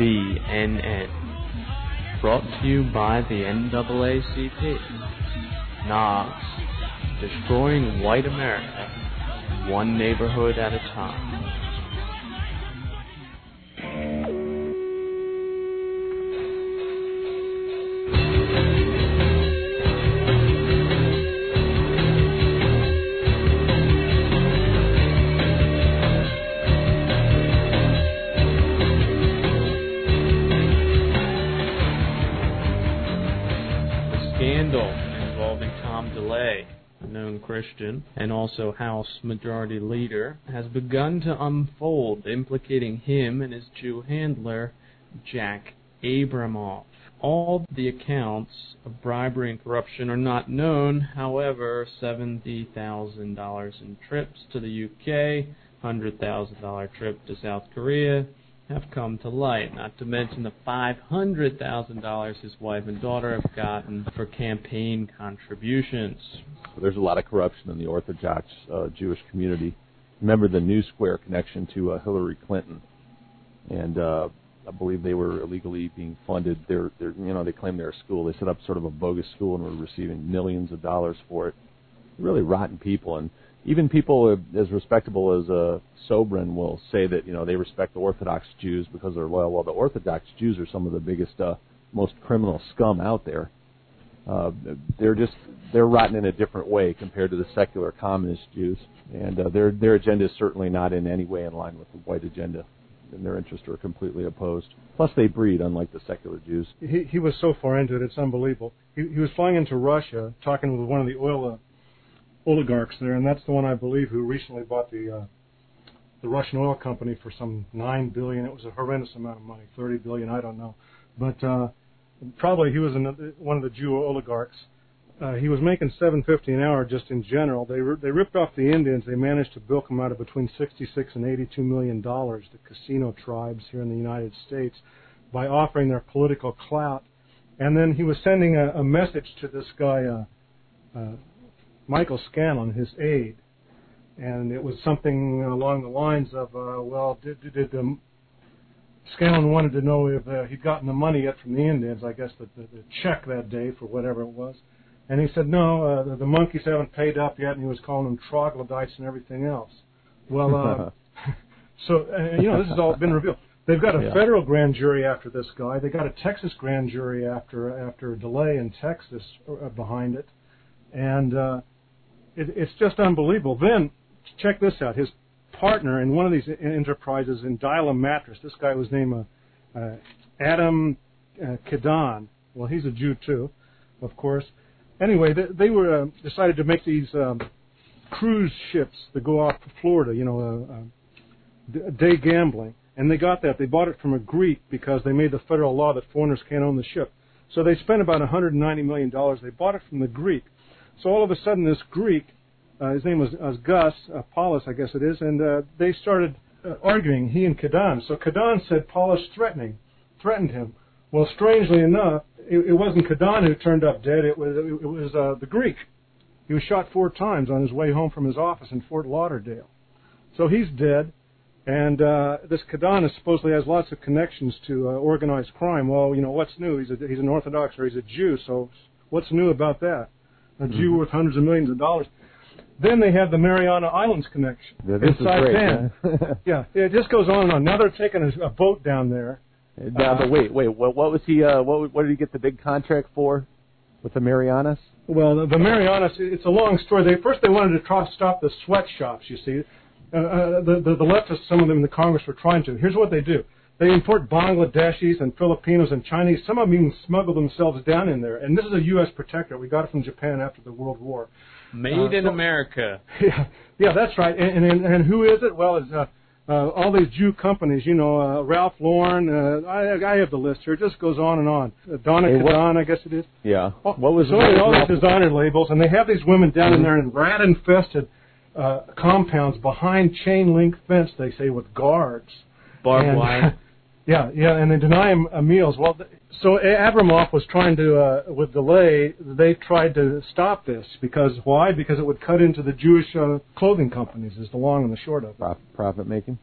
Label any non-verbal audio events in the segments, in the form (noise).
VNN. Brought to you by the NAACP. Nas. Destroying white America, one neighborhood at a time. Christian and also House Majority Leader, has begun to unfold, implicating him and his Jew handler, Jack Abramoff. All the accounts of bribery and corruption are not known, however, $70,000 in trips to the UK, $100,000 trip to South Korea, have come to light, not to mention the $500,000 his wife and daughter have gotten for campaign contributions. So There's a lot of corruption in the Orthodox uh, Jewish community. Remember the New Square connection to uh, Hillary Clinton, and uh, I believe they were illegally being funded. They're, they're, you know, they claim they're a school. They set up sort of a bogus school and were receiving millions of dollars for it. Really rotten people, and even people as respectable as uh, Sobran will say that you know they respect the Orthodox Jews because they're loyal. Well, the Orthodox Jews are some of the biggest, uh, most criminal scum out there. Uh, they're just they're rotten in a different way compared to the secular communist Jews, and uh, their their agenda is certainly not in any way in line with the white agenda, and their interests are completely opposed. Plus, they breed, unlike the secular Jews. He, he was so far into it, it's unbelievable. He, he was flying into Russia, talking with one of the oil uh, oligarchs there, and that's the one I believe who recently bought the uh, the Russian oil company for some nine billion. It was a horrendous amount of money, thirty billion, I don't know, but uh, probably he was another, one of the Jew oligarchs. Uh, he was making seven fifty an hour just in general. They they ripped off the Indians. They managed to bilk them out of between sixty six and eighty two million dollars. The casino tribes here in the United States by offering their political clout. And then he was sending a, a message to this guy, uh, uh, Michael Scanlon, his aide, and it was something along the lines of, uh, well, did, did, did um, Scanlon wanted to know if uh, he'd gotten the money yet from the Indians, I guess the, the, the check that day for whatever it was. And he said, no, uh, the, the monkeys haven't paid up yet, and he was calling them troglodytes and everything else. Well, uh, (laughs) so, uh, you know, this has all been revealed. They've got a Yeah. federal grand jury after this guy. They got a Texas grand jury after after a DeLay in Texas uh, behind it, and uh, it, it's just unbelievable. Then check this out: his partner in one of these enterprises in Dial Mattress. This guy was named uh, uh, Adam uh, Kedon. Well, he's a Jew too, of course. Anyway, they, they were uh, decided to make these um, cruise ships that go off to Florida. You know, uh, uh, day gambling, and they got that. They bought it from a Greek because they made the federal law that foreigners can't own the ship. So they spent about 190 million dollars. They bought it from the Greek. So all of a sudden, this Greek, uh, his name was, was Gus uh, Paulus, I guess it is, and uh, they started uh, arguing. He and Kadan. So Kadan said Paulus threatening, threatened him. Well, strangely enough, it, it wasn't Kadan who turned up dead. It was it was uh, the Greek. He was shot four times on his way home from his office in Fort Lauderdale. So he's dead. And uh, this Kadan supposedly has lots of connections to uh, organized crime. Well, you know what's new? He's a, he's an Orthodox or he's a Jew. So what's new about that? A Jew worth hundreds of millions of dollars. Then they have the Mariana Islands connection Yeah, this is great. Saipan. huh? (laughs) Yeah, it just goes on and on. Now they're taking a, a boat down there. now, but wait, wait. What, what was he? Uh, what, what did he get the big contract for with the Marianas? Well, the, the Marianas, it's a long story. They first they wanted to try, stop the sweatshops. You see, uh, uh, the, the the leftists, some of them in the Congress were trying to. Here's what they do: they import Bangladeshis and Filipinos and Chinese. Some of them even smuggle themselves down in there. And this is a U.S. protectorate. We got it from Japan after the World War. Made Uh, in so- America. (laughs) Yeah, yeah, that's right. And and, and who is it? Well, it's uh, uh, all these Jew companies. You know, uh, Ralph Lauren. Uh, I, I have the list here. It just goes on and on. Uh, Donna Hey, what- Kadan, I guess it is. Yeah. Oh, what was so what all these designer labels, and they have these women down in there in rat-infested uh, compounds behind chain link fence. They say with guards. Barbed wire. (laughs) Yeah, yeah, and they deny them uh, meals. Well, th- so Abramoff was trying to, uh, with DeLay, they tried to stop this because why? Because it would cut into the Jewish uh, clothing companies. Is the long and the short of it. Prof- profit making?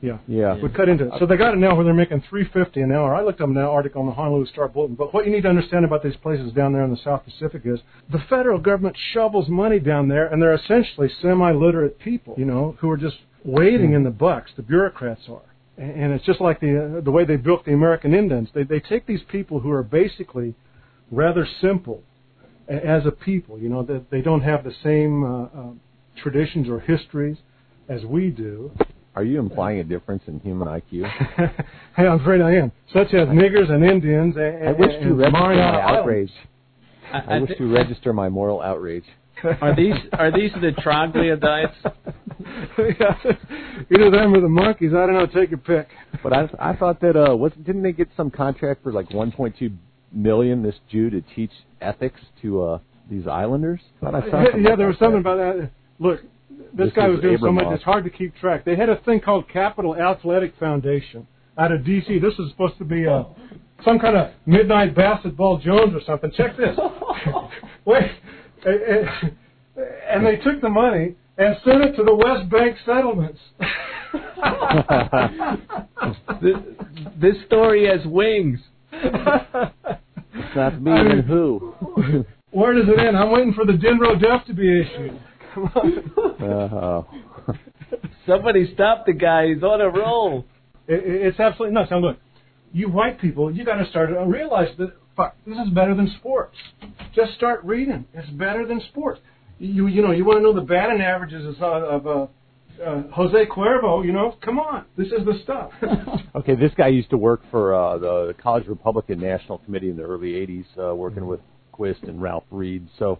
Yeah. Yeah. Would cut into it. So they got it now where they're making three fifty an hour. I looked up an article on the Honolulu Star Bulletin. But what you need to understand about these places down there in the South Pacific is the federal government shovels money down there, and they're essentially semi-literate people, you know, who are just waiting in the bucks. The bureaucrats are. And and it's just like the uh, the way they built the American Indians. They they take these people who are basically rather simple a- as a people. You know that they don't have the same uh, uh, traditions or histories as we do. Are you implying a difference in human IQ? (laughs) hey, I'm afraid I am. Such as niggers and Indians and, I wish and to register Mariana my Islands. outrage. I, (laughs) I I wish thi- to register my moral outrage. Are these are these the troglodytes? yeah. Either them or the monkeys. I don't know. Take your pick. But I I thought that uh was didn't they get some contract for like 1.2 million this Jew to teach ethics to uh these islanders? Thought I saw something yeah, there was something that. about that. Look, this, This guy was was doing so much. It's hard to keep track. They had a thing called Capital Athletic Foundation out of D.C. This was supposed to be uh, some kind of midnight basketball Jones or something. Check this. (laughs) Wait, (laughs) and they took the money and sent it to the West Bank settlements. (laughs) this, this story has wings. It's not me I mean- and who. (laughs) Where does it end? I'm waiting for the Denro Def to be issued. Come on. Uh, Somebody stop the guy. He's on a roll. It, it- it's absolutely nuts. Now look, you white people, you got to start to realize that fuck, this is better than sports. Just start reading. It's better than sports. You you know you want to know the batting averages of, uh, of uh, uh, Jose Cuervo. You know, come on, this is the stuff. (laughs) (laughs) okay, this guy used to work for uh, the College Republican National Committee in the early '80s, uh, working with Quist and Ralph Reed. So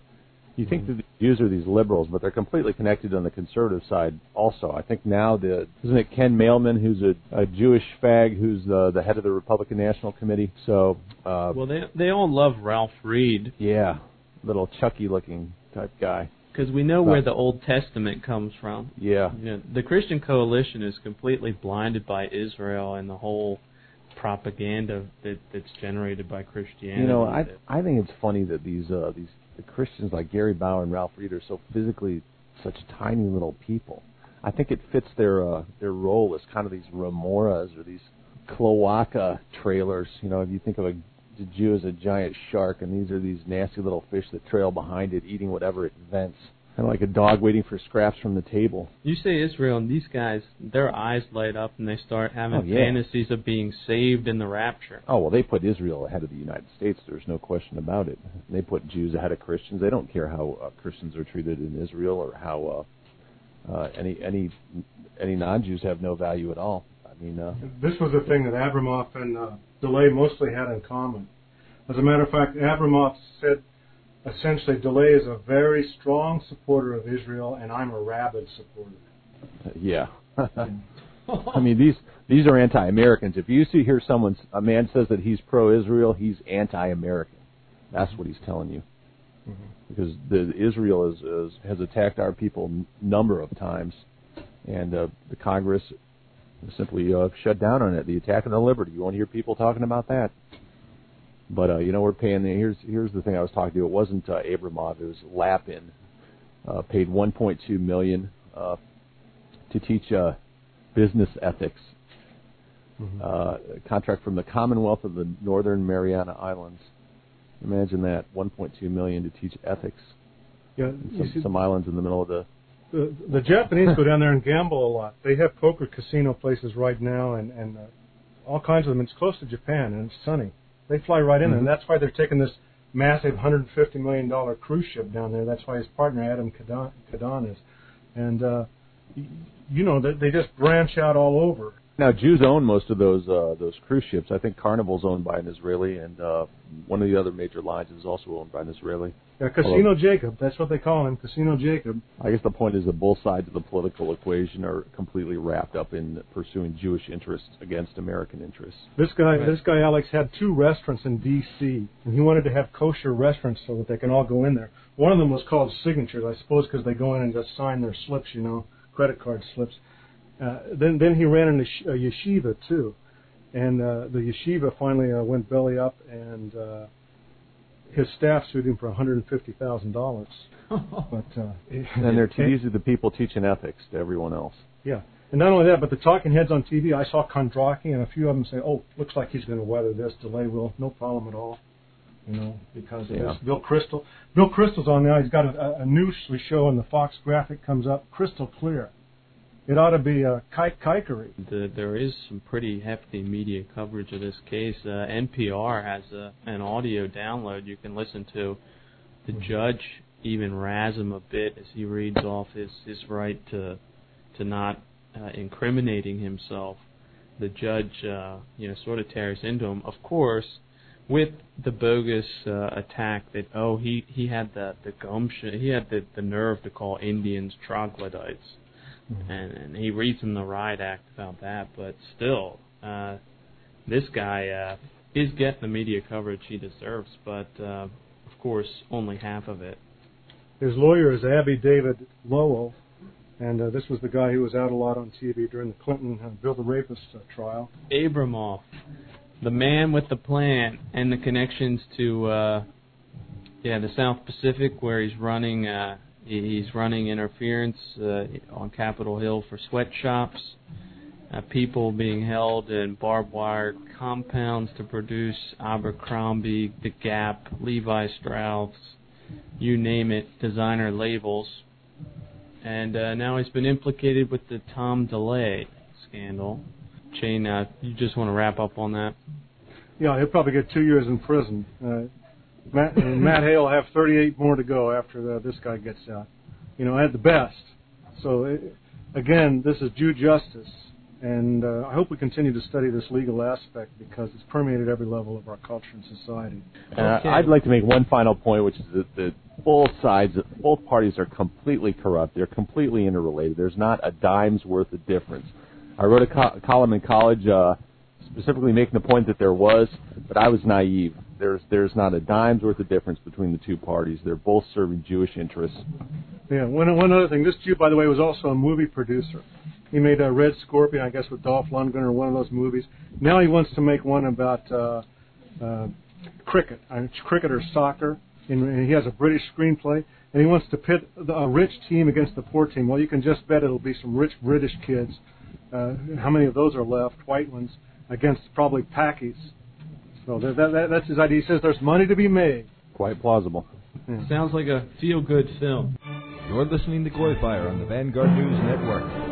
you think that the Jews are these liberals, but they're completely connected on the conservative side also. I think now the isn't it Ken Mehlman, who's a, a Jewish fag, who's the the head of the Republican National Committee. So uh, Well, they they all love Ralph Reed yeah, little Chucky looking type guy. because we know where the Old Testament comes from. Yeah, You know, the Christian Coalition is completely blinded by Israel and the whole propaganda that that's generated by Christianity. You know, I I think it's funny that these uh these the Christians like Gary Bauer and Ralph Reed are so physically such tiny little people. I think it fits their uh their role as kind of these remoras or these cloaca trailers. You know, if you think of a the Jew as a giant shark, and these are these nasty little fish that trail behind it, eating whatever it vents, kind of like a dog waiting for scraps from the table. You say Israel, and these guys, their eyes light up, and they start having Oh, yeah. fantasies of being saved in the rapture. Oh well, they put Israel ahead of the United States. There's no question about it. They put Jews ahead of Christians. They don't care how uh, Christians are treated in Israel or how uh, uh, any any any non-Jews have no value at all. I mean, uh, this was the thing that Abramoff and uh, DeLay mostly had in common. As a matter of fact, Abramoff said essentially DeLay is a very strong supporter of Israel, and I'm a rabid supporter. yeah. (laughs) I mean, these these are anti-Americans. If you see here someone a man says that he's pro-Israel, he's anti-American. That's what he's telling you. Because the Israel is, is has attacked our people n- number of times, and uh, the Congress simply uh, shut down on it. The attack on the liberty. You won't hear people talking about that. But uh, you know, we're paying. The, here's here's the thing I was talking to. It wasn't uh, Abramoff. It was Lapin. Uh, paid 1.2 million uh, to teach uh, business ethics. Uh, a contract from the Commonwealth of the Northern Mariana Islands. Imagine that, 1.2 million to teach ethics. Yeah, Some, see, some islands in the middle of the. the, the Japanese go down there and gamble a lot. They have poker casino places right now, and and uh, all kinds of them. It's close to Japan, and it's sunny. They fly right in, there, and that's why they're taking this massive 150 million dollar cruise ship down there. That's why his partner Adam Kadan, Kadan is, and uh, you know they, they just branch out all over. Now Jews own most of those uh, those cruise ships. I think Carnival's owned by an Israeli, and uh, one of the other major lines is also owned by an Israeli. Yeah, Casino Jacob. That's what they call him, Casino Jacob. I guess the point is that both sides of the political equation are completely wrapped up in pursuing Jewish interests against American interests. This guy, Right. this guy Alex had two restaurants in D.C. and he wanted to have kosher restaurants so that they can all go in there. One of them was called Signatures, I suppose, because they go in and just sign their slips, you know, credit card slips. Uh, then, then he ran in a, a yeshiva too, and uh, the yeshiva finally uh, went belly up, and uh, his staff sued him for one hundred and fifty thousand dollars. (laughs) But uh, And they're these are the people teaching ethics to everyone else. Yeah, And not only that, but the talking heads on TV, I saw Kondracke and a few of them say, "Oh, looks like he's going to weather this. DeLay will, no problem at all." You know, because of Yeah. this. Bill Kristol, Bill Kristol's on now. He's got a, a new show, and the Fox graphic comes up crystal clear. It ought to be a kike kikery. The, there is some pretty hefty media coverage of this case. Uh, NPR has a, an audio download you can listen to. The judge even razz him a bit as he reads off his his right to to not uh, incriminating himself. The judge, uh, you know, sort of tears into him. Of course, with the bogus uh, attack that oh he he had the the gumption, he had the the nerve to call Indians troglodytes and, and he reads him the riot act about that. But still, uh, this guy uh, is getting the media coverage he deserves, but uh, of course, only half of it. His lawyer is Abbe David Lowell, and uh, this was the guy who was out a lot on TV during the Clinton uh, Bill the Rapist uh, trial. Abramoff, the man with the plan and the connections to uh, yeah the South Pacific, where he's running. Uh, He's running interference uh, on Capitol Hill for sweatshops, uh, people being held in barbed wire compounds to produce Abercrombie, The Gap, Levi Strauss, you name it, designer labels. And uh, now he's been implicated with the Tom DeLay scandal. Shane, uh, you just want to wrap up on that? Yeah, he'll probably get two years in prison. Uh, Matt, and Matt Hale will have 38 more to go after the, this guy gets out. You know, at the best. So, it, again, this is due justice, and uh, I hope we continue to study this legal aspect because it's permeated every level of our culture and society. Uh, Okay. I'd like to make one final point, which is that, that both sides, both parties are completely corrupt. They're completely interrelated. There's not a dime's worth of difference. I wrote a co- column in college uh, specifically making the point that there was, but I was naive. There's there's not a dime's worth of difference between the two parties. They're both serving Jewish interests. Yeah, one one other thing. This Jew, by the way, was also a movie producer. He made a Red Scorpion, I guess, with Dolph Lundgren or one of those movies. Now he wants to make one about uh, uh, cricket, uh, cricket or soccer, and, he has a British screenplay, and he wants to pit the, a rich team against the poor team. Well, you can just bet it'll be some rich British kids. Uh, how many of those are left? White ones against probably Pakis. So that, that, that, that's his idea. He says there's money to be made. Quite plausible. Sounds like a feel good film. You're listening to Goy Fire on the Vanguard News Network.